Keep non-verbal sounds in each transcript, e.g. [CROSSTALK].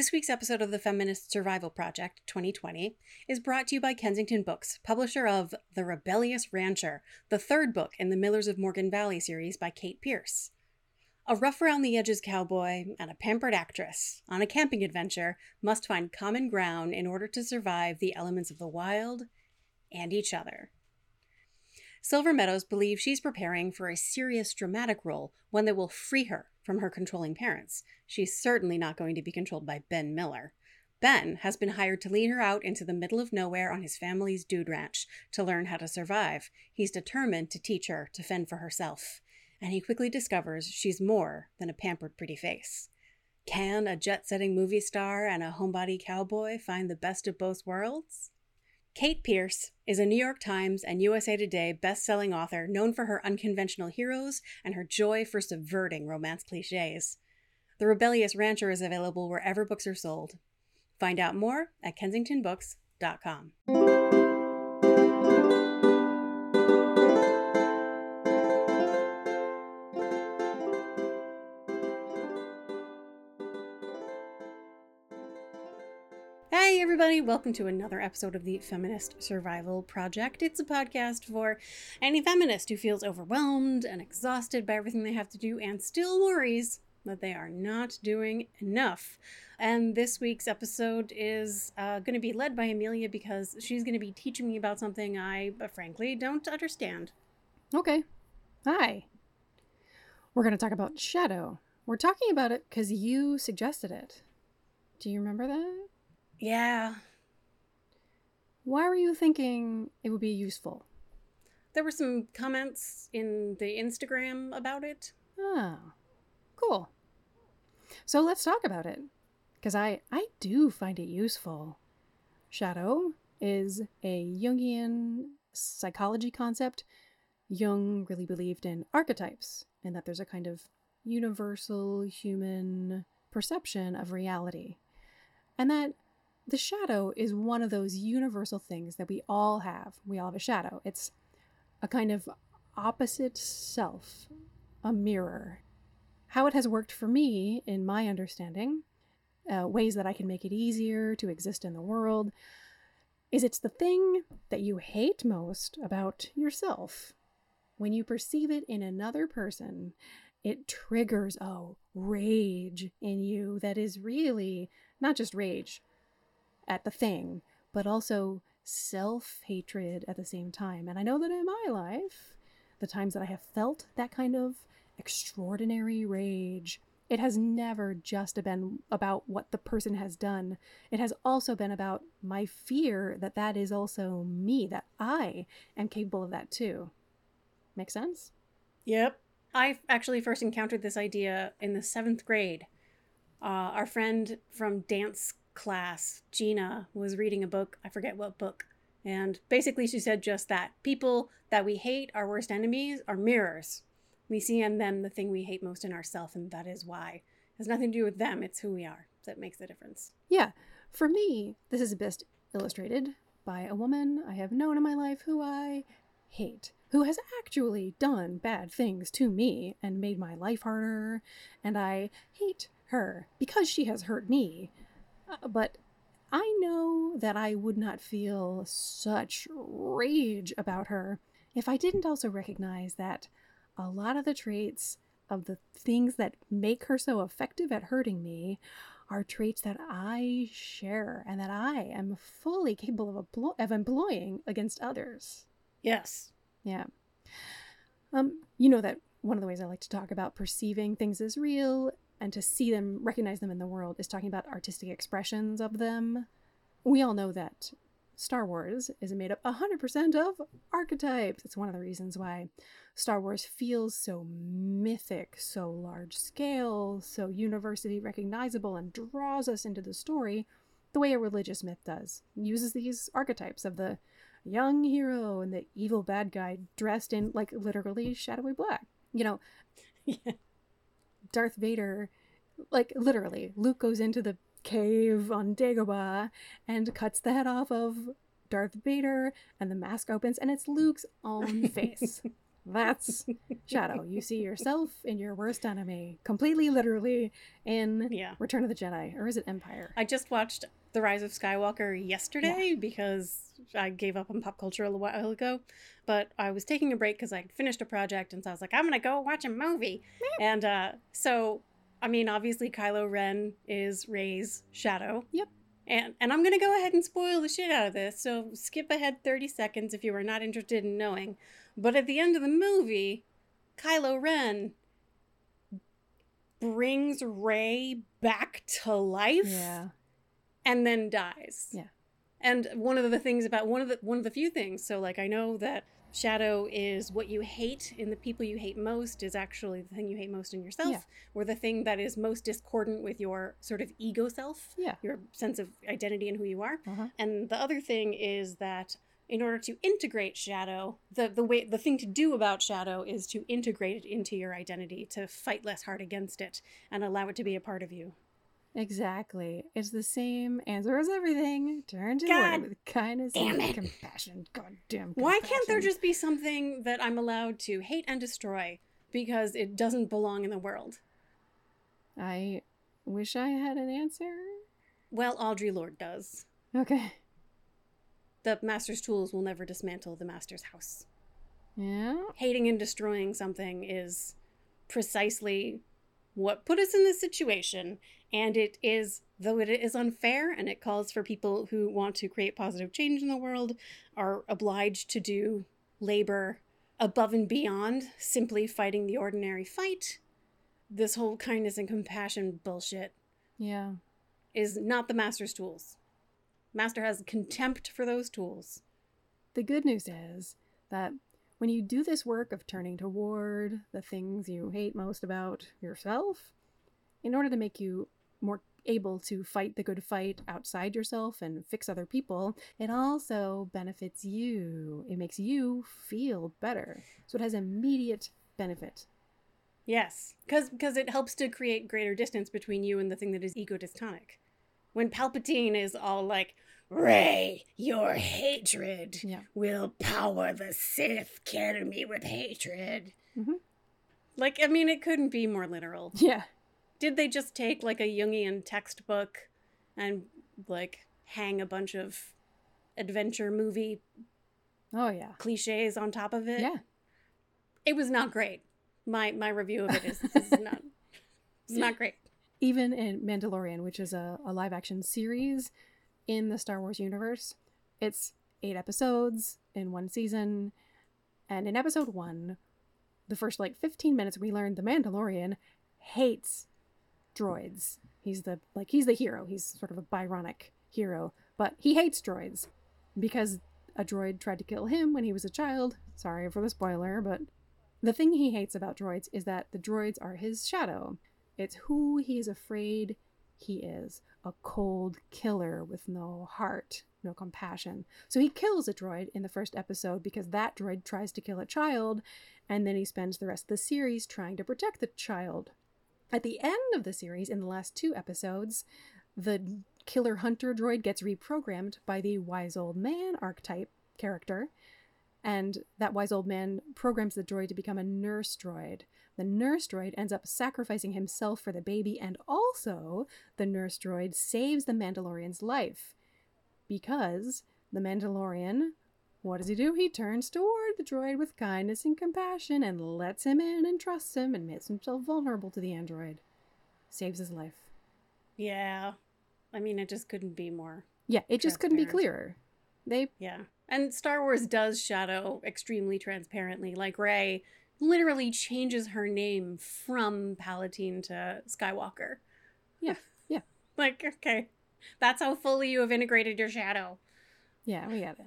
This week's episode of the Feminist Survival Project 2020 is brought to you by Kensington Books, publisher of The Rebellious Rancher, the third book in the Millers of Morgan Valley series by Kate Pearce. A rough around the edges cowboy and a pampered actress on a camping adventure must find common ground in order to survive the elements of the wild and each other. Silver Meadows believes she's preparing for a serious dramatic role, one that will free her from her controlling parents. She's certainly not going to be controlled by Ben Miller. Ben has been hired to lead her out into the middle of nowhere on his family's dude ranch to learn how to survive. He's determined to teach her to fend for herself, and he quickly discovers she's more than a pampered pretty face. Can a jet setting movie star and a homebody cowboy find the best of both worlds? Kate Pearce is a New York Times and USA Today best-selling author known for her unconventional heroes and her joy for subverting romance cliches. The Rebellious Rancher is available wherever books are sold. Find out more at kensingtonbooks.com. everybody, welcome to another episode of the Feminist Survival Project. It's a podcast for any feminist who feels overwhelmed and exhausted by everything they have to do and still worries that they are not doing enough. And this week's episode is uh, going to be led by Amelia because she's going to be teaching me about something I, uh, frankly, don't understand. Okay. Hi. We're going to talk about shadow. We're talking about it because you suggested it. Do you remember that? Yeah. Why were you thinking it would be useful? There were some comments in the Instagram about it. Oh, cool. So let's talk about it. Because I, I do find it useful. Shadow is a Jungian psychology concept. Jung really believed in archetypes and that there's a kind of universal human perception of reality. And that the shadow is one of those universal things that we all have. We all have a shadow. It's a kind of opposite self, a mirror. How it has worked for me, in my understanding, uh, ways that I can make it easier to exist in the world, is it's the thing that you hate most about yourself. When you perceive it in another person, it triggers, a rage in you that is really not just rage, at the thing, but also self hatred at the same time. And I know that in my life, the times that I have felt that kind of extraordinary rage, it has never just been about what the person has done. It has also been about my fear that that is also me, that I am capable of that too. Make sense? Yep. I actually first encountered this idea in the seventh grade. Uh, our friend from dance class, Gina, was reading a book. I forget what book. And basically, she said just that people that we hate, our worst enemies, are mirrors. We see in them the thing we hate most in ourselves, and that is why. It has nothing to do with them, it's who we are that makes the difference. Yeah. For me, this is best illustrated by a woman I have known in my life who I hate, who has actually done bad things to me and made my life harder, and I hate her because she has hurt me. But I know that I would not feel such rage about her if I didn't also recognize that a lot of the traits of the things that make her so effective at hurting me are traits that I share and that I am fully capable of, emplo- of employing against others. Yes. Yeah. Um, you know that one of the ways I like to talk about perceiving things as real and to see them, recognize them in the world, is talking about artistic expressions of them. We all know that Star Wars is made up 100% of archetypes. It's one of the reasons why Star Wars feels so mythic, so large scale, so university recognizable, and draws us into the story the way a religious myth does. It uses these archetypes of the young hero and the evil bad guy dressed in, like, literally shadowy black. You know, [LAUGHS] yeah. Darth Vader, like literally, Luke goes into the cave on Dagobah and cuts the head off of Darth Vader, and the mask opens, and it's Luke's own [LAUGHS] face. That's Shadow. You see yourself in your worst enemy, completely literally in Yeah. Return of the Jedi, or is it Empire? I just watched The Rise of Skywalker yesterday because I gave up on pop culture a while ago. But I was taking a break because I finished a project, and so I was like, I'm gonna go watch a movie. and uh, so, I mean, obviously, Kylo Ren is Rey's shadow. Yep. And and I'm gonna go ahead and spoil the shit out of this. So skip ahead 30 seconds if you are not interested in knowing. But at the end of the movie, Kylo Ren brings Ray back to life Yeah. And then dies. Yeah. And one of the things about one of the one of the few things, so like I know that shadow is what you hate in the people you hate most is actually the thing you hate most in yourself, Yeah. or the thing that is most discordant with your sort of ego self, Yeah. your sense of identity and who you are. Uh-huh. And the other thing is that in order to integrate shadow, the the way the thing to do about shadow is to integrate it into your identity, to fight less hard against it and allow it to be a part of you. Exactly. It's the same answer as everything. Turn to God with kindness damn and it. compassion. God damn. Why can't there just be something that I'm allowed to hate and destroy because it doesn't belong in the world? I wish I had an answer. Well, Audre Lorde does. Okay. The Master's tools will never dismantle the Master's house. Yeah. Hating and destroying something is precisely what put us in this situation. And it is, though it is unfair and it calls for people who want to create positive change in the world, are obliged to do labor above and beyond simply fighting the ordinary fight. This whole kindness and compassion bullshit Yeah. is not the master's tools. Master has contempt for those tools. The good news is that when you do this work of turning toward the things you hate most about yourself, in order to make you more able to fight the good fight outside yourself and fix other people, it also benefits you. It makes you feel better. So it has immediate benefit. Yes, because because it helps to create greater distance between you and the thing that is ego dystonic. When Palpatine is all like, "Rey, your hatred Yeah. will power the Sith. Kill me with hatred." Mhm. Like, I mean, it couldn't be more literal. Yeah. Did they just take like a Jungian textbook and like hang a bunch of adventure movie Oh, yeah. cliches on top of it? Yeah. It was not great. My my review of it is, is [LAUGHS] not it's not great. even in Mandalorian, which is a, a live action series in the Star Wars universe, it's eight episodes in one season. And in episode one, the first like 15 minutes, we learned the Mandalorian hates droids. He's the like he's the hero. He's sort of a Byronic hero, but he hates droids because a droid tried to kill him when he was a child. Sorry for the spoiler, but the thing he hates about droids is that the droids are his shadow. It's who he is afraid he is a cold killer with no heart, no compassion. So he kills a droid in the first episode because that droid tries to kill a child, and then he spends the rest of the series trying to protect the child. At the end of the series, in the last two episodes, the killer hunter droid gets reprogrammed by the wise old man archetype character, and that wise old man programs the droid to become a nurse droid. The nurse droid ends up sacrificing himself for the baby, and also the nurse droid saves the Mandalorian's life. Because the Mandalorian, what does he do? He turns toward the droid with kindness and compassion and lets him in and trusts him and makes himself vulnerable to the android. Saves his life. Yeah. I mean, it just couldn't be more. Yeah, it just couldn't be clearer. They Yeah. And Star Wars does shadow extremely transparently. Like Rey literally changes her name from Palpatine to Skywalker. Yeah, yeah. [LAUGHS] like, okay. That's how fully you have integrated your shadow. yeah, we got it.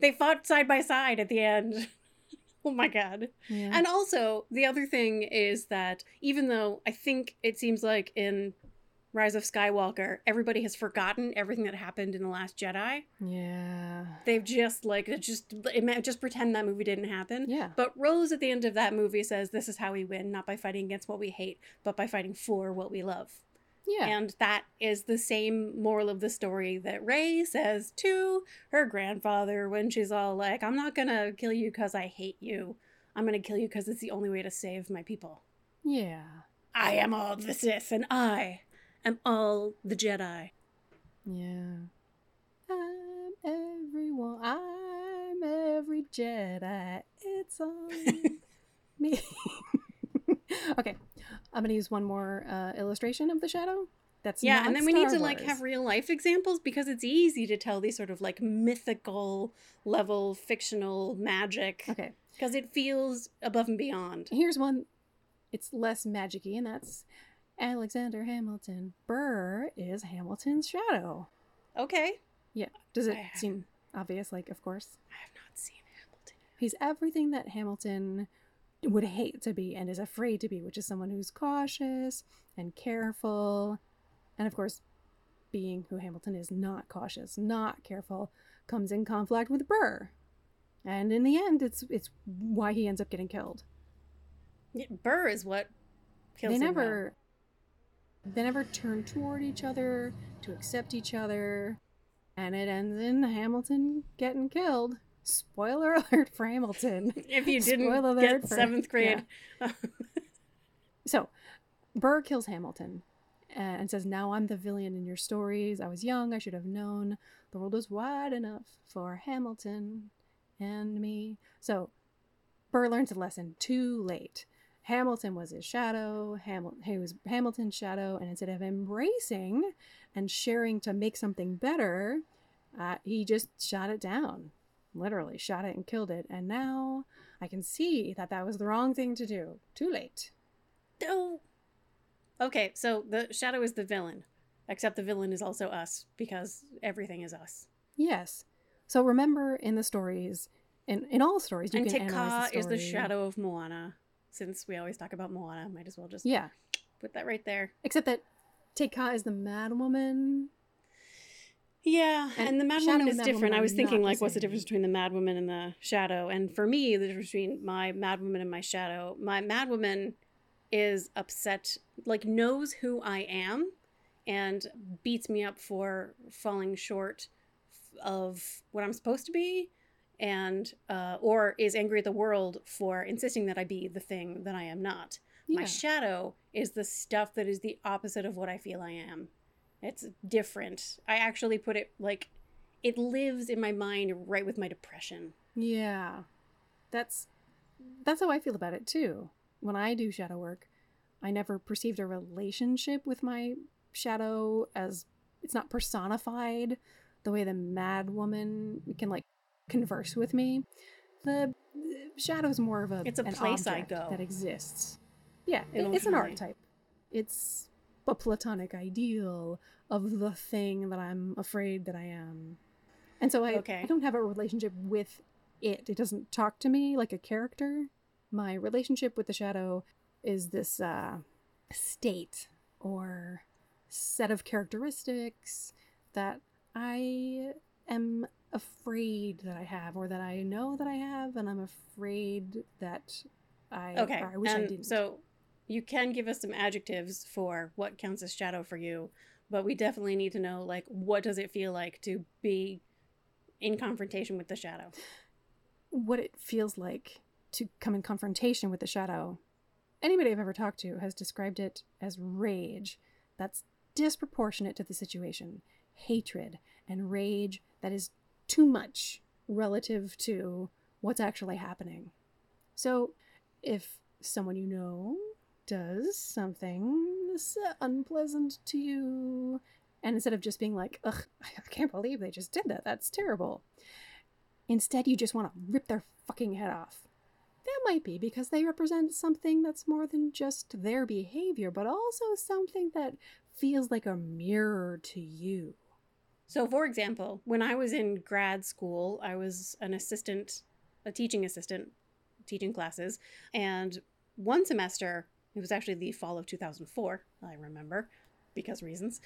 They fought side by side at the end. [LAUGHS] oh my god. Yeah. And also, the other thing is that even though I think it seems like in Rise of Skywalker, everybody has forgotten everything that happened in The Last Jedi. yeah. They've just like just it just pretend that movie didn't happen. Yeah. But Rose at the end of that movie says, "This is how we win, not by fighting against what we hate, but by fighting for what we love." Yeah. And that is the same moral of the story that Rey says to her grandfather when she's all like, "I'm not gonna kill you because I hate you. I'm going to kill you because it's the only way to save my people. Yeah. I am all the Sith, and I am all the Jedi. Yeah. I'm everyone. I'm every Jedi. It's all [LAUGHS] me. [LAUGHS] okay. I'm going to use one more uh, illustration of the shadow. That's yeah, and then we Star need to like have real life examples because it's easy to tell these sort of like mythical level fictional magic Okay. because it feels above and beyond. Here's one. It's less magicy, and that's Alexander Hamilton. Burr is Hamilton's shadow. Okay, Yeah. Does it seem obvious? Like, of course. I have not seen Hamilton. He's everything that Hamilton would hate to be and is afraid to be, which is someone who's cautious and careful. And of course, being who Hamilton is, not cautious, not careful, comes in conflict with Burr. And in the end, it's it's why he ends up getting killed. Yeah, Burr is what kills they never they never turn toward each other to accept each other and it ends in hamilton getting killed spoiler [LAUGHS] alert for hamilton. If you didn't Spoiler get for- seventh [LAUGHS] grade, [LAUGHS] so burr kills hamilton uh, and says now i'm the villain in your stories. I was young. I should have known. The world was wide enough for hamilton and me. So burr learns a lesson too late. Hamilton was his shadow. Hamil- he was Hamilton's shadow, and instead of embracing and sharing to make something better, uh, he just shot it down. Literally shot it and killed it. And now I can see that that was the wrong thing to do. Too late. no. Okay, so the shadow is the villain, except the villain is also us because everything is us. Yes. So remember in the stories, in in all stories, you and can analyze Te Kā the is the shadow of Moana. Since we always talk about Moana, might as well just Yeah. put that right there. Except that Te Kā is the mad woman. Yeah, And and, the Mad Woman is Mad different. Woman I was thinking, not the like, what's the difference between the Mad Woman and the Shadow? And for me, the difference between my Mad Woman and my Shadow, my Mad Woman is upset, like, knows who I am and beats me up for falling short of what I'm supposed to be and uh, or is angry at the world for insisting that I be the thing that I am not. My shadow is the stuff that is the opposite of what I feel I am. It's different. I actually put it like it lives in my mind right with my depression. Yeah. That's that's how I feel about it too. When I do shadow work, I never perceived a relationship with my shadow as it's not personified the way the mad woman can like converse with me. The shadow is more of a It's a place I go. that exists. Yeah, it- it's an archetype. It's a platonic ideal of the thing that I'm afraid that I am. And so I, Okay. I don't have a relationship with it. It doesn't talk to me like a character. My relationship with the shadow is this uh, state or set of characteristics that I am afraid that I have, or that I know that I have, and I'm afraid that I. Okay. I wish I and didn't. So you can give us some adjectives for what counts as shadow for you, but we definitely need to know like what does it feel like to be in confrontation with the shadow. what it feels like to come in confrontation with the shadow. Anybody I've ever talked to has described it as rage that's disproportionate to the situation, hatred and rage that is too much relative to what's actually happening. So, if someone you know does something that's uh, unpleasant to you, and instead of just being like, ugh, I can't believe they just did that, that's terrible, Instead, you just want to rip their fucking head off. That might be because they represent something that's more than just their behavior, but also something that feels like a mirror to you. So, for example, when I was in grad school, I was an assistant, a teaching assistant, teaching classes. And one semester, it was actually the fall of 2004, I remember, because reasons,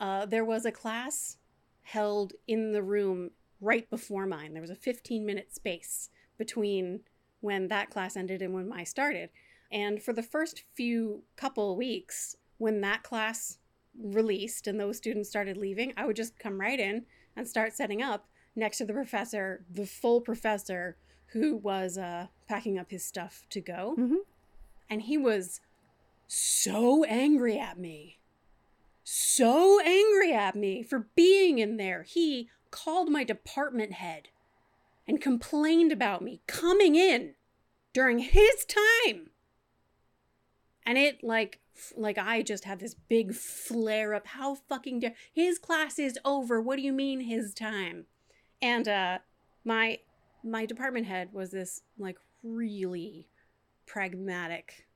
uh, there was a class held in the room right before mine. There was a 15 minute space between when that class ended and when mine started. And for the first few couple weeks, when that class released and those students started leaving, I would just come right in and start setting up next to the professor, the full professor, who was uh, packing up his stuff to go. Mhm. And he was so angry at me. So angry at me for being in there. He called my department head and complained about me coming in during his time. And it like like I just had this big flare up. How fucking dare his class is over. What do you mean his time? And uh my my department head was this like really pragmatic,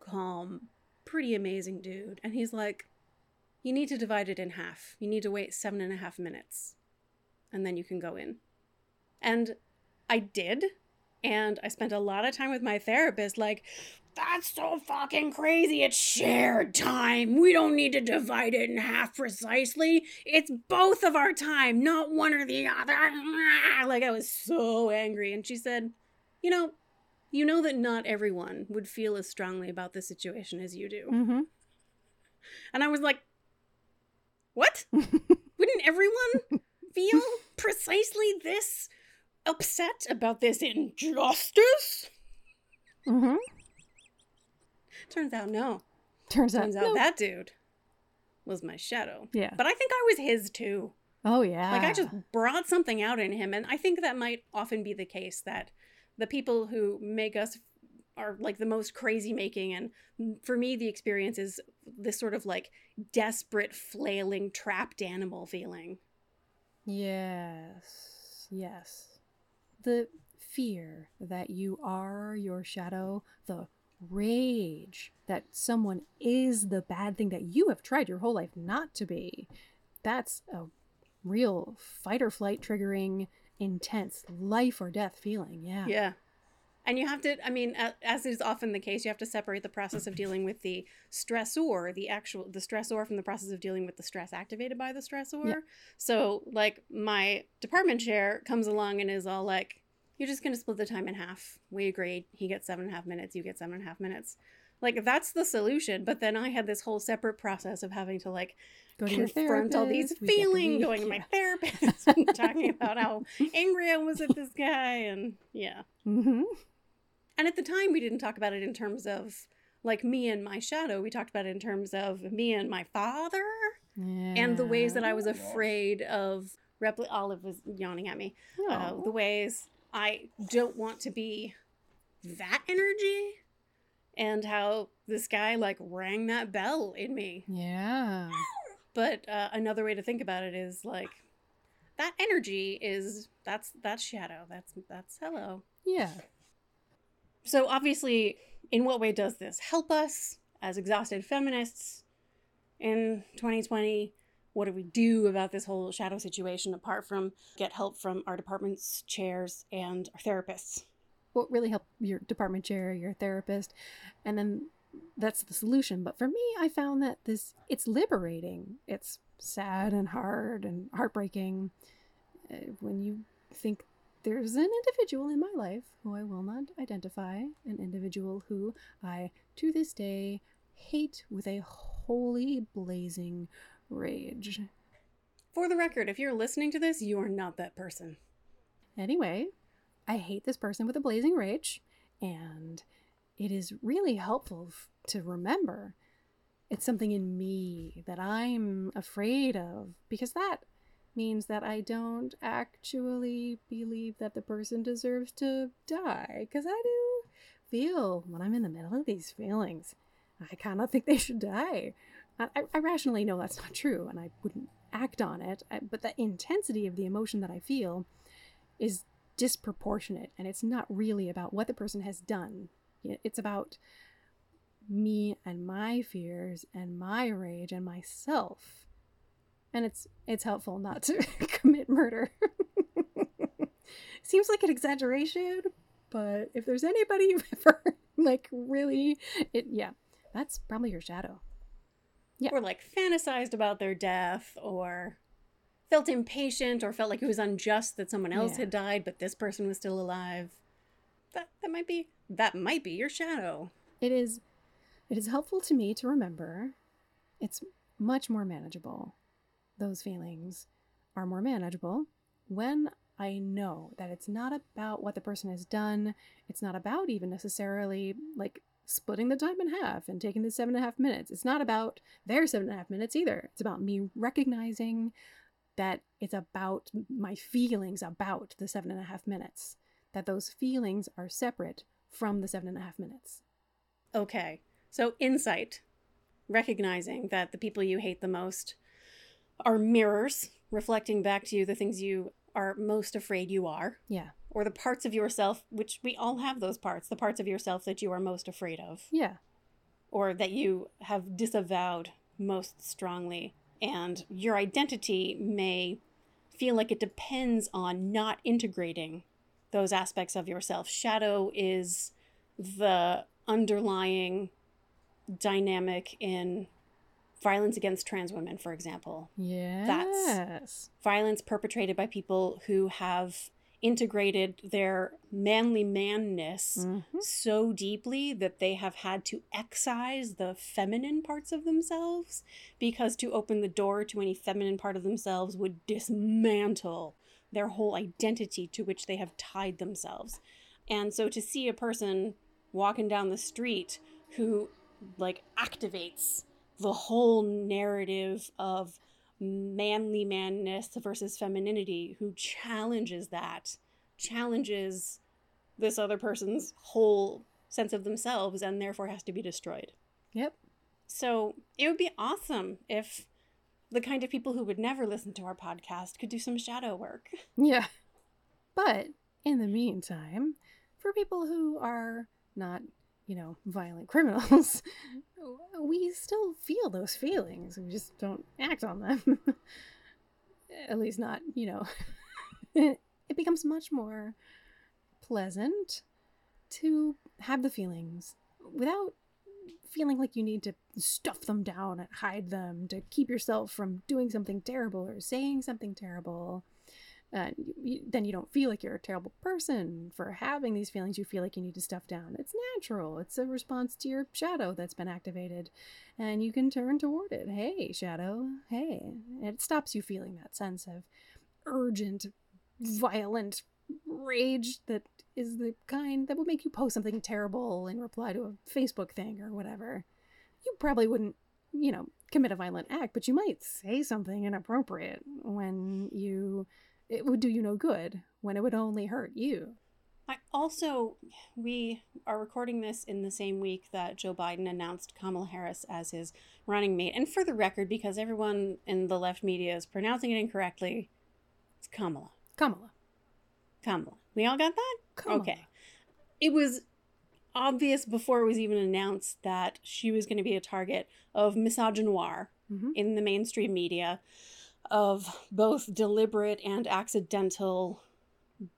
calm, pretty amazing dude. And he's like, you need to divide it in half. You need to wait seven and a half minutes. And then you can go in. And I did. And I spent a lot of time with my therapist, like, that's so fucking crazy. It's shared time. We don't need to divide it in half precisely. It's both of our time, not one or the other. [LAUGHS] Like, I was so angry. And she said, You know, you know that not everyone would feel as strongly about this situation as you do. Mm-hmm. And I was like, What? [LAUGHS] Wouldn't everyone feel precisely this upset about this injustice? Mm-hmm. Turns out, no. Turns out, Turns out no. that dude was my shadow. yeah. But I think I was his too. Oh yeah. Like I just brought something out in him. And I think that might often be the case that the people who make us are like the most crazy making. And for me, the experience is this sort of like desperate, flailing, trapped animal feeling. Yes. Yes. The fear that you are your shadow, the rage that someone is the bad thing that you have tried your whole life not to be. That's a real fight or flight triggering, intense life or death feeling. Yeah. Yeah. And you have to, I mean, as is often the case, you have to separate the process of dealing with the stressor, the actual, the stressor from the process of dealing with the stress activated by the stressor. Yeah. So, like, my department chair comes along and is all like, you're just going to split the time in half. We agreed. He gets seven and a half minutes. You get seven and a half minutes. Like, that's the solution. But then I had this whole separate process of having to, like, Go to confront all these therapist, week after feelings, going to my yeah. therapist, and [LAUGHS] talking about how angry I was at this guy. And yeah. Mm-hmm. And at the time, we didn't talk about it in terms of like me and my shadow. We talked about it in terms of me and my father and the ways that I was afraid of. Repli- Olive was yawning at me. Uh, the ways I don't want to be that energy, and how this guy like rang that bell in me. yeah. But uh, another way to think about it is like that energy is that's that's shadow. That's that's hello. Yeah. So, obviously, in what way does this help us as exhausted feminists in 2020? What do we do about this whole shadow situation apart from get help from our department's chairs and our therapists? What really help your department chair, your therapist, and then that's the solution. But for me, I found that this it's liberating. It's sad and hard and heartbreaking uh, when you think there's an individual in my life who I will not identify, an individual who I to this day hate with a holy blazing rage. For the record, if you're listening to this, you are not that person. Anyway, I hate this person with a blazing rage, and it is really helpful f- to remember it's something in me that I'm afraid of because that means that I don't actually believe that the person deserves to die because I do feel when I'm in the middle of these feelings, I kind of think they should die. I, I- rationally know that's not true and I wouldn't act on it, I- but the intensity of the emotion that I feel is disproportionate and it's not really about what the person has done. It's about me and my fears and my rage and myself. And it's it's helpful not to [LAUGHS] commit murder. [LAUGHS] Seems like an exaggeration, but if there's anybody you've [LAUGHS] ever like really it yeah, that's probably your shadow. Yeah. Or like fantasized about their death or felt impatient or felt like it was unjust that someone else Yeah. had died but this person was still alive. That that might be that might be your shadow. It is it is helpful to me to remember it's much more manageable. Those feelings are more manageable when I know that it's not about what the person has done. It's not about even necessarily like splitting the time in half and taking the seven and a half minutes. It's not about their seven and a half minutes either. It's about me recognizing that it's about my feelings about the seven and a half minutes, that those feelings are separate from the seven and a half minutes. Okay. So, insight, recognizing that the people you hate the most are mirrors reflecting back to you the things you are most afraid you are. Yeah. Or the parts of yourself, which we all have those parts, the parts of yourself that you are most afraid of. Yeah. Or that you have disavowed most strongly. And your identity may feel like it depends on not integrating those aspects of yourself. Shadow is the underlying dynamic in violence against trans women, for example. Yes. That's violence perpetrated by people who have integrated their manly manness Mhm. so deeply that they have had to excise the feminine parts of themselves because to open the door to any feminine part of themselves would dismantle their whole identity to which they have tied themselves. And so to see a person walking down the street who like activates the whole narrative of manly manness versus femininity who challenges that challenges this other person's whole sense of themselves and therefore has to be destroyed Yep. so it would be awesome if the kind of people who would never listen to our podcast could do some shadow work [LAUGHS] Yeah. But in the meantime, for people who are not, you know, violent criminals, [LAUGHS] we still feel those feelings. We just don't act on them. [LAUGHS] At least not, you know. [LAUGHS] it becomes much more pleasant to have the feelings without feeling like you need to stuff them down and hide them to keep yourself from doing something terrible or saying something terrible you, then you don't feel like you're a terrible person for having these feelings you feel like you need to stuff down. It's natural. It's a response to your shadow that's been activated. And you can turn toward it. Hey, shadow, hey. It stops you feeling that sense of urgent, violent rage that is the kind that would make you post something terrible in reply to a Facebook thing or whatever. You probably wouldn't, you know, commit a violent act, but you might say something inappropriate when you it would do you no good when it would only hurt you. I also, we are recording this in the same week that Joe Biden announced Kamala Harris as his running mate. And for the record, because everyone in the left media is pronouncing it incorrectly, it's Kamala. Kamala. Kamala. We all got that? Kamala. Okay. It was obvious before it was even announced that she was going to be a target of misogynoir Mhm. in the mainstream media, of both deliberate and accidental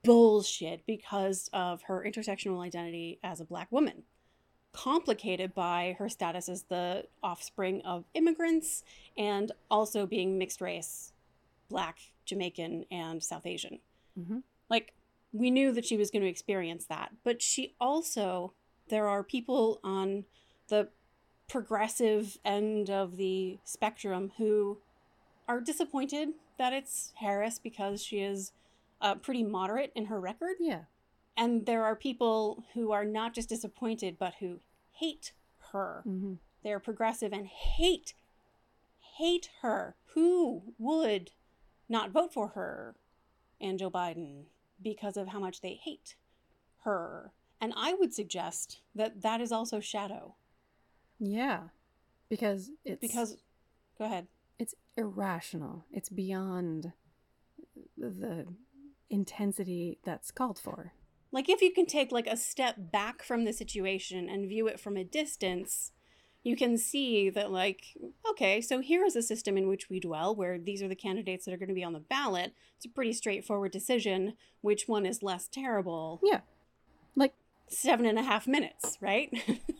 bullshit because of her intersectional identity as a black woman, complicated by her status as the offspring of immigrants and also being mixed race, black, Jamaican, and South Asian. Mhm. Like, we knew that she was going to experience that, but she also, there are people on the progressive end of the spectrum who are disappointed that it's Harris because she is uh, pretty moderate in her record. Yeah. And there are people who are not just disappointed, but who hate her. hmm They're progressive and hate, hate her. Who would not vote for her and Joe Biden because of how much they hate her? And I would suggest that that is also shadow. Yeah. Because it's Because, go ahead. It's irrational. It's beyond the intensity that's called for. like if you can take like a step back from the situation and view it from a distance you can see that like okay so here is a system in which we dwell where these are the candidates that are going to be on the ballot it's a pretty straightforward decision which one is less terrible Yeah. Like seven and a half minutes right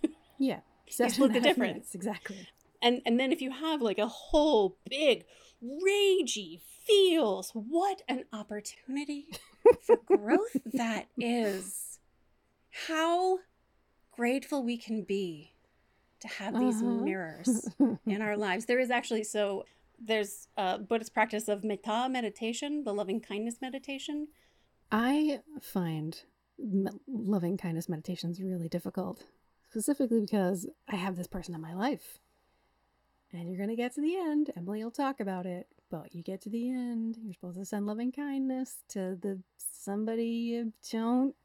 [LAUGHS] yeah. Seven split and the difference. minutes, Exactly. And and then if you have like a whole big ragey feels what an opportunity for [LAUGHS] growth that is how grateful we can be to have these Uh-huh. mirrors in our lives there is actually so there's a buddhist practice of metta meditation the loving kindness meditation I find me- loving kindness meditations really difficult, specifically because I have this person in my life. And you're going to get to the end. Emily will talk about it. But you get to the end. You're supposed to send loving kindness to the somebody you don't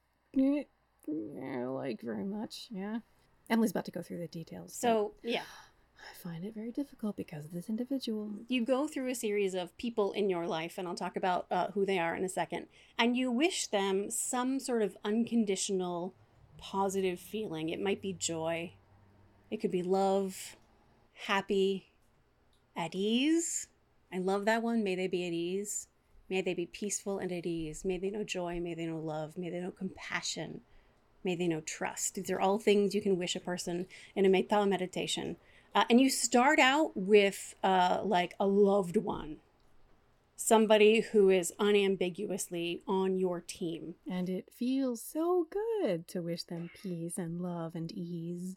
like very much. Yeah. Emily's about to go through the details. So, yeah, I find it very difficult because of this individual. you go through a series of people in your life, and I'll talk about uh, who they are in a second, and you wish them some sort of unconditional positive feeling. It might be joy, it could be love, happy, at ease. I love that one. May they be at ease. May they be peaceful and at ease. May they know joy. May they know love. May they know compassion. May they know trust. These are all things you can wish a person in a metta meditation. Uh, and you start out with uh, like a loved one, somebody who is unambiguously on your team. And it feels so good to wish them peace and love and ease.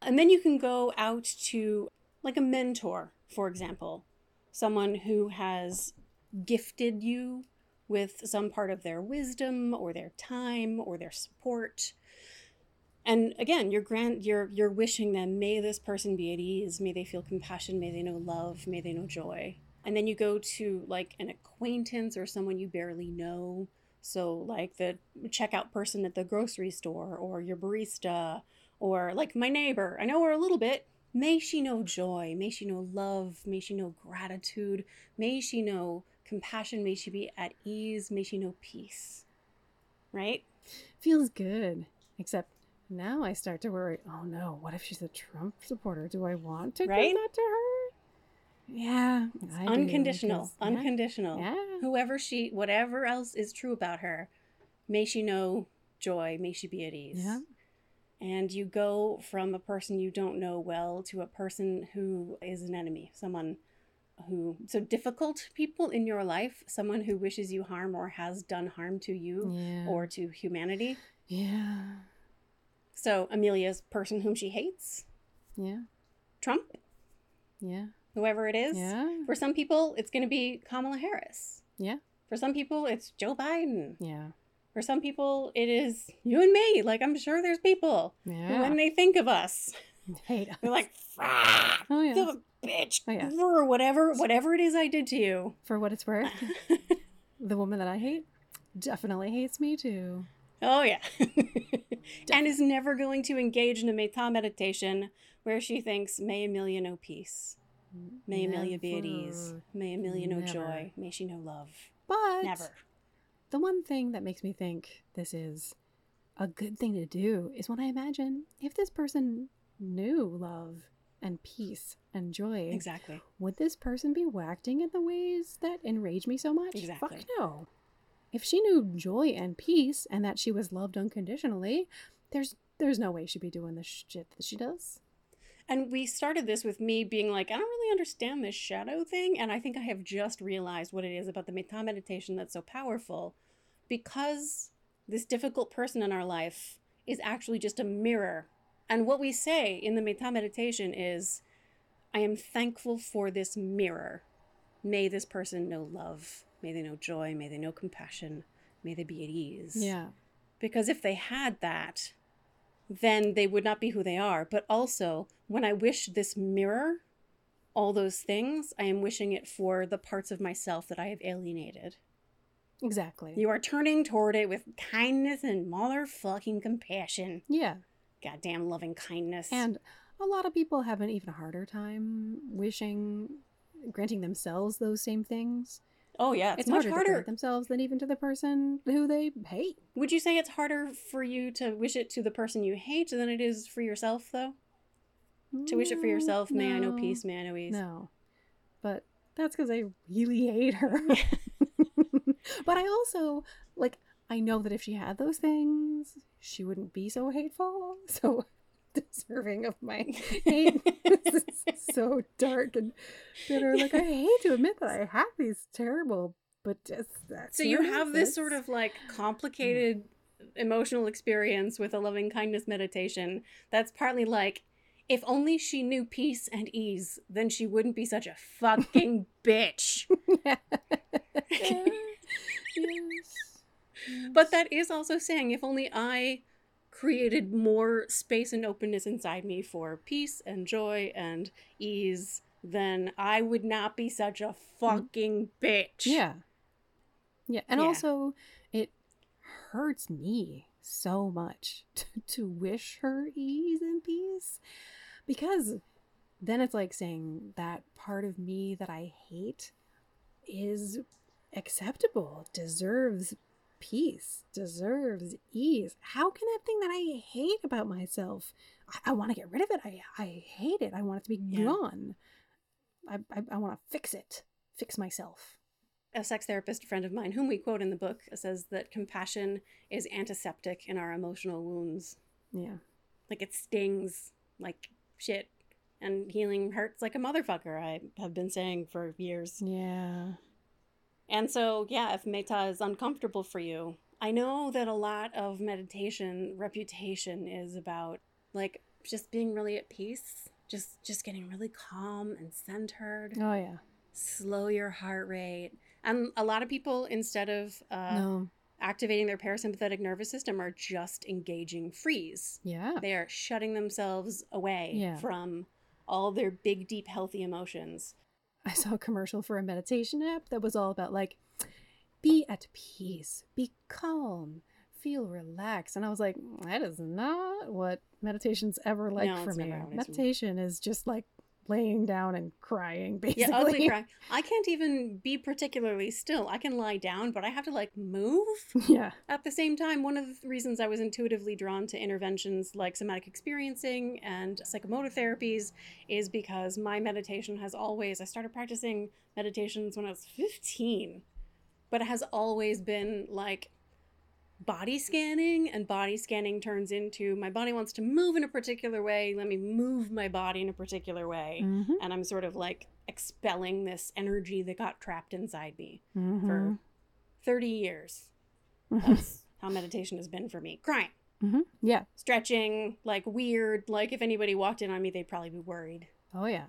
And then you can go out to like a mentor, for example, someone who has gifted you with some part of their wisdom or their time or their support. And again, you're grant you're you're wishing them, may this person be at ease, may they feel compassion, may they know love, may they know joy. And then you go to like an acquaintance or someone you barely know. So like the checkout person at the grocery store or your barista or like my neighbor. I know her a little bit. May she know joy. May she know love. May she know gratitude. May she know compassion. May she be at ease. May she know peace. Right? Feels good. Except now I start to worry oh no, what if she's a Trump supporter? Do I want to Right? give that to her? Yeah. Do, unconditional. yeah, Unconditional. Yeah. Whoever she, whatever else is true about her, may she know joy. May she be at ease. Yeah. And you go from a person you don't know well to a person who is an enemy, someone who, so difficult people in your life, someone who wishes you harm or has done harm to you Yeah. or to humanity. Yeah. So Amelia's person whom she hates, Yeah. Trump, Yeah. whoever it is. Yeah. For some people, it's going to be Kamala Harris. Yeah. For some people, it's Joe Biden. Yeah. For some people, it is you and me. Like, I'm sure there's people Yeah. when they think of us, [LAUGHS] Hate they're like, "Fuck, Oh yeah. the bitch, Oh, yeah. or whatever, whatever it is I did to you. For what it's worth, [LAUGHS] the woman that I hate definitely hates me too. oh yeah, [LAUGHS] and is never going to engage in a metta meditation where she thinks, "May Amelia know peace, may Amelia be at ease, may Amelia know Never. joy, may she know love." But Never. The one thing that makes me think this is a good thing to do is when I imagine if this person knew love and peace and joy, Exactly. would this person be acting in the ways that enrage me so much? Exactly. Fuck no. If she knew joy and peace and that she was loved unconditionally, there's there's no way she'd be doing the shit that she does. And we started this with me being like, I don't really understand this shadow thing. And I think I have just realized what it is about the metta meditation that's so powerful because this difficult person in our life is actually just a mirror. And what we say in the metta meditation is, I am thankful for this mirror. May this person know love. May they know joy. May they know compassion. May they be at ease. Yeah. Because if they had that, then they would not be who they are. But also, when I wish this mirror, all those things, I am wishing it for the parts of myself that I have alienated. Exactly. You are turning toward it with kindness and motherfucking compassion. yeah. Goddamn loving kindness. And a lot of people have an even harder time wishing, granting themselves those same things. Oh yeah, it's, It's, much harder, to harder. themselves than even to the person who they hate. Would you say it's harder for you to wish it to the person you hate than it is for yourself, though? To wish it for Mm, yourself, may I know peace, may I know ease. No. But that's because I really hate her. [LAUGHS] [LAUGHS] but I also, like, I know that if she had those things, she wouldn't be so hateful. [LAUGHS] So deserving of my hate. this is [LAUGHS] so dark and bitter. Like, I hate to admit that I have these terrible, but just that. So you have this sort of like complicated emotional experience with a loving kindness meditation that's partly like if only she knew peace and ease, then she wouldn't be such a fucking [LAUGHS] bitch. [LAUGHS] yes. yes. But that is also saying if only I created more space and openness inside me for peace and joy and ease, then I would not be such a mm-hmm. fucking bitch. Yeah. Yeah. And Yeah. also, it hurts me so much [LAUGHS] to, to wish her ease and peace because then it's like saying that part of me that I hate is acceptable, deserves peace, deserves ease. How can that thing that I hate about myself, I, I want to get rid of it. I, I hate it. I want it to be Yeah. gone. I, I, I want to fix it, fix myself. A sex therapist friend of mine, whom we quote in the book, says that compassion is antiseptic in our emotional wounds. Yeah. Like it stings like shit. And healing hurts like a motherfucker, I have been saying for years. Yeah. And so, yeah, if metta is uncomfortable for you, I know that a lot of meditation reputation is about like just being really at peace, just just getting really calm and centered, Oh, yeah. slow your heart rate. And a lot of people instead of uh, no. activating their parasympathetic nervous system are just engaging freeze. Yeah. They are shutting themselves away Yeah. from all their big deep healthy emotions. I saw a commercial for a meditation app that was all about like, be at peace, be calm, feel relaxed. And I was like, mm, that is not what meditation's ever like No, for it's me. never how it is for me. Meditation is just like laying down and crying, basically. Yeah, ugly cry. I can't even be particularly still. I can lie down, but I have to like move [LAUGHS] yeah. at the same time. One of the reasons I was intuitively drawn to interventions like somatic experiencing and psychomotor therapies is because my meditation has always, I started practicing meditations when I was 15, but it has always been like body scanning, and body scanning turns into my body wants to move in a particular way. Let me move my body in a particular way Mm-hmm. and I'm sort of like expelling this energy that got trapped inside me Mm-hmm. for 30 years. [LAUGHS] That's how meditation has been for me. Crying, hmm Yeah. stretching, like weird. Like if anybody walked in on me, they'd probably be worried. Oh, yeah.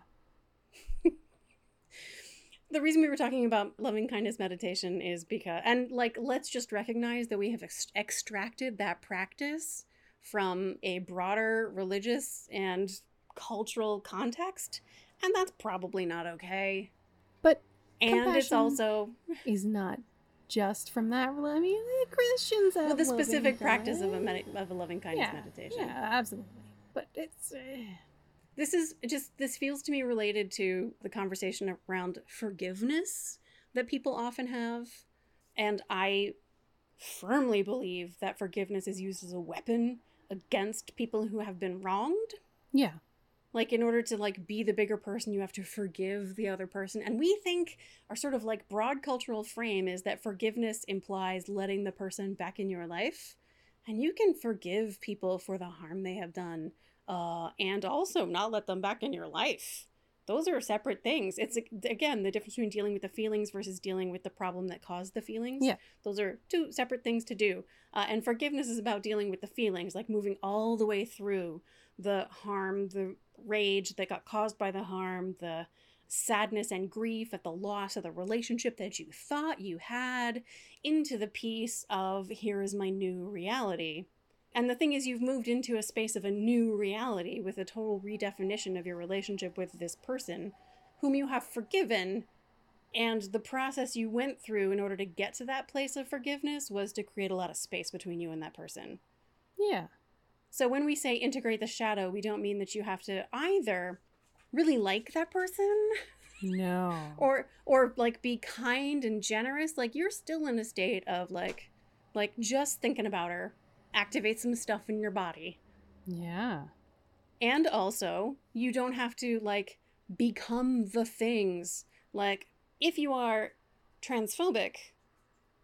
The reason we were talking about loving kindness meditation is because, and like, let's just recognize that we have ex- extracted that practice from a broader religious and cultural context, and that's probably not okay. But And it's also [LAUGHS] is not just from that. I mean, the Christians have well, the specific practice of a medi- of a loving kindness yeah, meditation. Yeah, absolutely. But it's. eh, This is just this feels to me related to the conversation around forgiveness that people often have, and I firmly believe that forgiveness is used as a weapon against people who have been wronged. yeah. Like in order to like be the bigger person, you have to forgive the other person. And we think our sort of like broad cultural frame is that forgiveness implies letting the person back in your life. And you can forgive people for the harm they have done, uh, and also not let them back in your life. Those are separate things. It's again the difference between dealing with the feelings versus dealing with the problem that caused the feelings. Yeah. Those are two separate things to do. Uh, and forgiveness is about dealing with the feelings, like moving all the way through the harm, the rage that got caused by the harm, the sadness and grief at the loss of the relationship that you thought you had, into the peace of here is my new reality. And the thing is, you've moved into a space of a new reality with a total redefinition of your relationship with this person whom you have forgiven. And the process you went through in order to get to that place of forgiveness was to create a lot of space between you and that person. Yeah. So when we say integrate the shadow, we don't mean that you have to either really like that person No. [LAUGHS] or or like be kind and generous. Like you're still in a state of like like just thinking about her activate some stuff in your body. yeah. And also, you don't have to like become the things. Like if you are transphobic,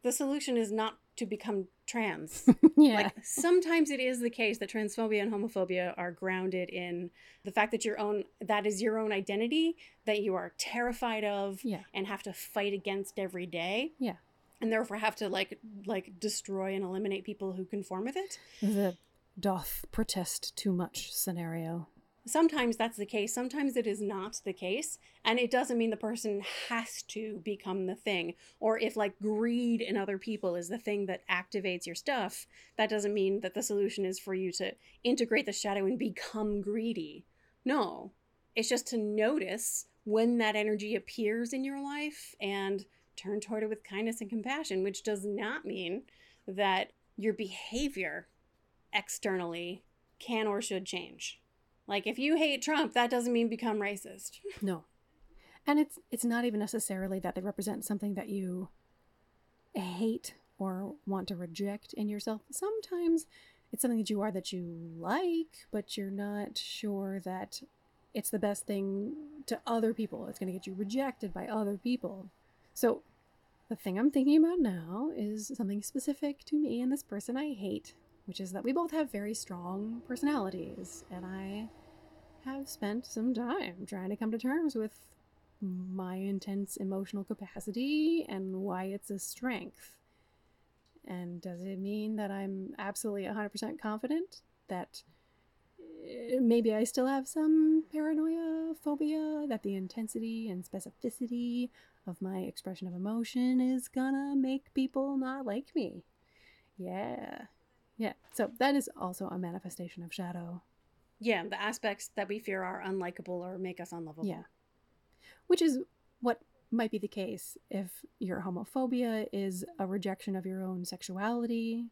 the solution is not to become trans. [LAUGHS] yeah. Like sometimes it is the case that transphobia and homophobia are grounded in the fact that your own that is your own identity that you are terrified of yeah. and have to fight against every day. Yeah. And therefore have to like like destroy and eliminate people who conform with it. The doth protest too much scenario. sometimes that's the case. Sometimes it is not the case. And it doesn't mean the person has to become the thing. Or if like greed in other people is the thing that activates your stuff that doesn't mean that the solution is for you to integrate the shadow and become greedy. No. It's just to notice when that energy appears in your life and turn toward it with kindness and compassion which does not mean that your behavior externally can or should change like if you hate Trump, that doesn't mean become racist. [LAUGHS] No. And it's it's not even necessarily that they represent something that you hate or want to reject in yourself. Sometimes it's something that you are that you like, but you're not sure that it's the best thing to other people. It's going to get you rejected by other people. So, the thing I'm thinking about now is something specific to me and this person I hate which is that we both have very strong personalities, and I have spent some time trying to come to terms with my intense emotional capacity and why it's a strength. And does it mean that I'm absolutely 100% confident that eh, maybe I still have some paranoia, phobia, that the intensity and specificity of my expression of emotion is gonna make people not like me? Yeah, yeah. So that is also a manifestation of shadow. Yeah, the aspects that we fear are unlikable or make us unlovable. Yeah. Which is what might be the case if your homophobia is a rejection of your own sexuality.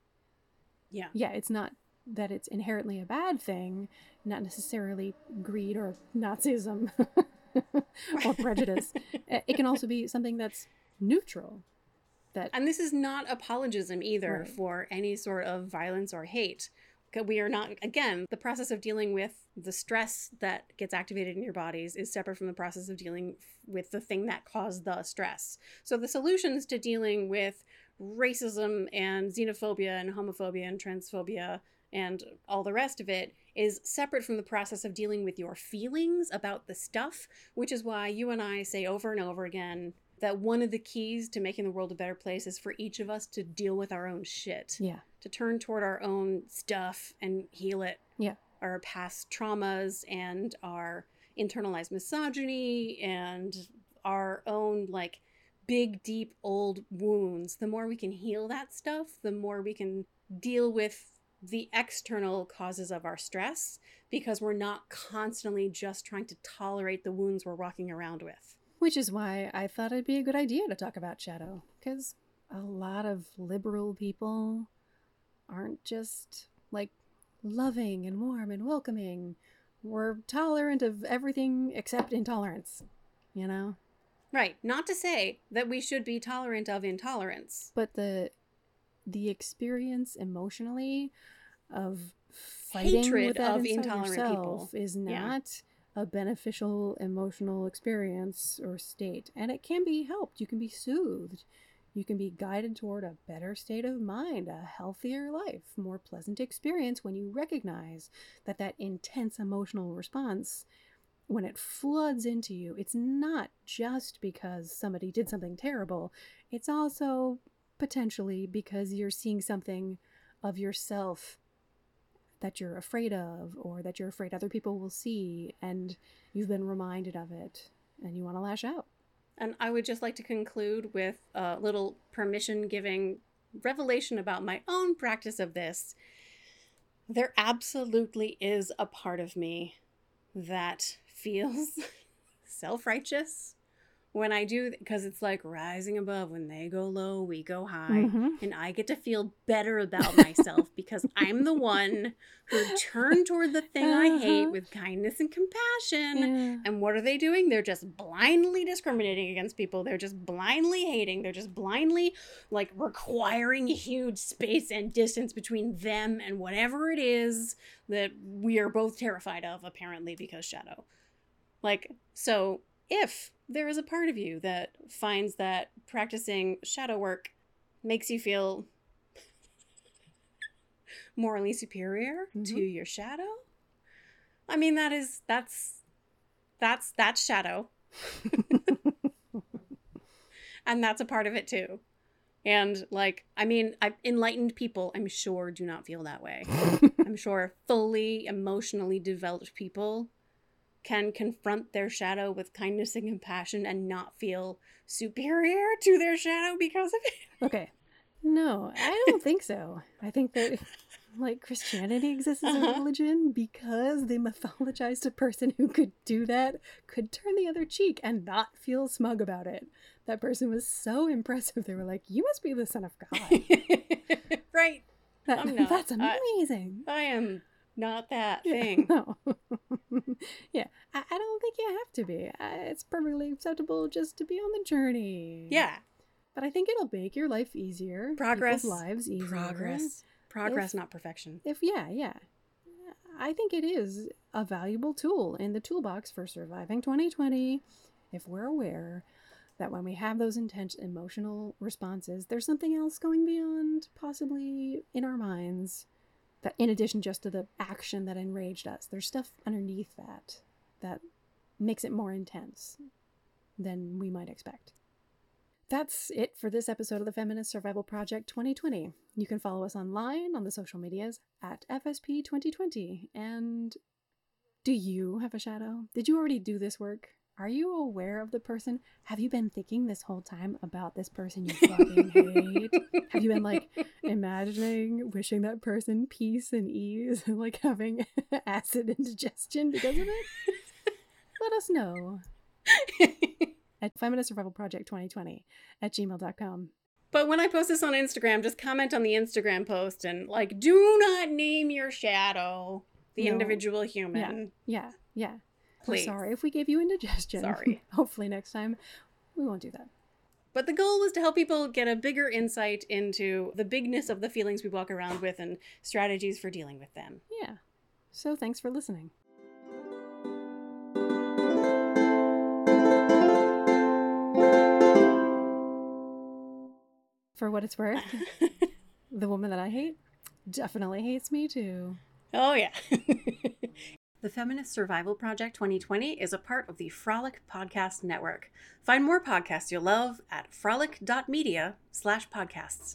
Yeah. Yeah, it's not that it's inherently a bad thing, not necessarily greed or Nazism [LAUGHS] [LAUGHS] or prejudice. [LAUGHS] it can also be something that's neutral that and this is not apologism either right. for any sort of violence or hate we are not again the process of dealing with the stress that gets activated in your bodies is separate from the process of dealing with the thing that caused the stress so the solutions to dealing with racism and xenophobia and homophobia and transphobia and all the rest of it is separate from the process of dealing with your feelings about the stuff, which is why you and I say over and over again that one of the keys to making the world a better place is for each of us to deal with our own shit. Yeah. To turn toward our own stuff and heal it. Yeah. Our past traumas and our internalized misogyny and our own like big deep old wounds. The more we can heal that stuff, the more we can deal with the external causes of our stress because we're not constantly just trying to tolerate the wounds we're walking around with. Which is why I thought it'd be a good idea to talk about shadow, because a lot of liberal people aren't just like loving and warm and welcoming. We're tolerant of everything except intolerance, you know? Right. Not to say that we should be tolerant of intolerance. But the the experience emotionally of fighting Hatred with that of intolerant people is not yeah a beneficial emotional experience or state. And it can be helped. You can be soothed. You can be guided toward a better state of mind, a healthier life, more pleasant experience when you recognize that that intense emotional response, when it floods into you, it's not just because somebody did something terrible, it's also potentially because you're seeing something of yourself that you're afraid of or that you're afraid other people will see and you've been reminded of it and you want to lash out. And I would just like to conclude with a little permission giving revelation about my own practice of this. There absolutely is a part of me that feels [LAUGHS] self righteous when I do, because it's like rising above. When they go low, we go high. Mm-hmm. And I get to feel better about myself because I'm the one who turned toward the thing uh-huh. I hate with kindness and compassion. Yeah. And what are they doing? They're just blindly discriminating against people. They're just blindly hating. They're just blindly like requiring huge space and distance between them and whatever it is that we are both terrified of, apparently, because shadow. Like, so if there is a part of you that finds that practicing shadow work makes you feel morally superior mm-hmm. to your shadow i mean that is that's that's that's shadow. [LAUGHS] And that's a part of it too. And like i mean I've, enlightened people. I'm sure do not feel that way. [LAUGHS] I'm sure fully emotionally developed people can confront their shadow with kindness and compassion and not feel superior to their shadow because of it? [LAUGHS] Okay. No, I don't think so. I think that [LAUGHS] like Christianity exists as a Uh-huh. religion because they mythologized a person who could do that, could turn the other cheek and not feel smug about it. That person was so impressive. They were like, "You must be the son of God." [LAUGHS] right. That- I'm not. That's amazing. I am not that Yeah, thing. No. [LAUGHS] yeah, I, I don't think you have to be. I, it's perfectly acceptable just to be on the journey. Yeah. But I think it'll make your life easier. Progress. lives easier. Progress. Progress, If- not perfection. If yeah, yeah. I think it is a valuable tool in the toolbox for surviving 2020 if we're aware that when we have those intense emotional responses, there's something else going beyond possibly in our minds that in addition just to the action that enraged us, there's stuff underneath that that makes it more intense than we might expect. That's it for this episode of the Feminist Survival Project 2020. You can follow us online on the social medias at FSP 2020. And do you have a shadow? Did you already do this work? Are you aware of the person? Have you been thinking this whole time about this person you fucking hate? Have you been like imagining wishing that person peace and ease and like having [LAUGHS] acid indigestion because of it? Let us know [LAUGHS] at Feminist Survival Project 2020 at gmail.com. But when I post this on Instagram, just comment on the Instagram post and like, do not name your shadow the No. individual human. Yeah, yeah. Please. We're sorry if we gave you indigestion. Sorry. [LAUGHS] Hopefully next time we won't do that. But the goal was to help people get a bigger insight into the bigness of the feelings we walk around with and strategies for dealing with them. Yeah. So thanks for listening. For what it's worth, [LAUGHS] the woman that I hate definitely hates me too. Oh, yeah. [LAUGHS] the Feminist Survival Project 2020 is a part of the Frolic Podcast Network. Find more podcasts you'll love at frolic.media slash podcasts.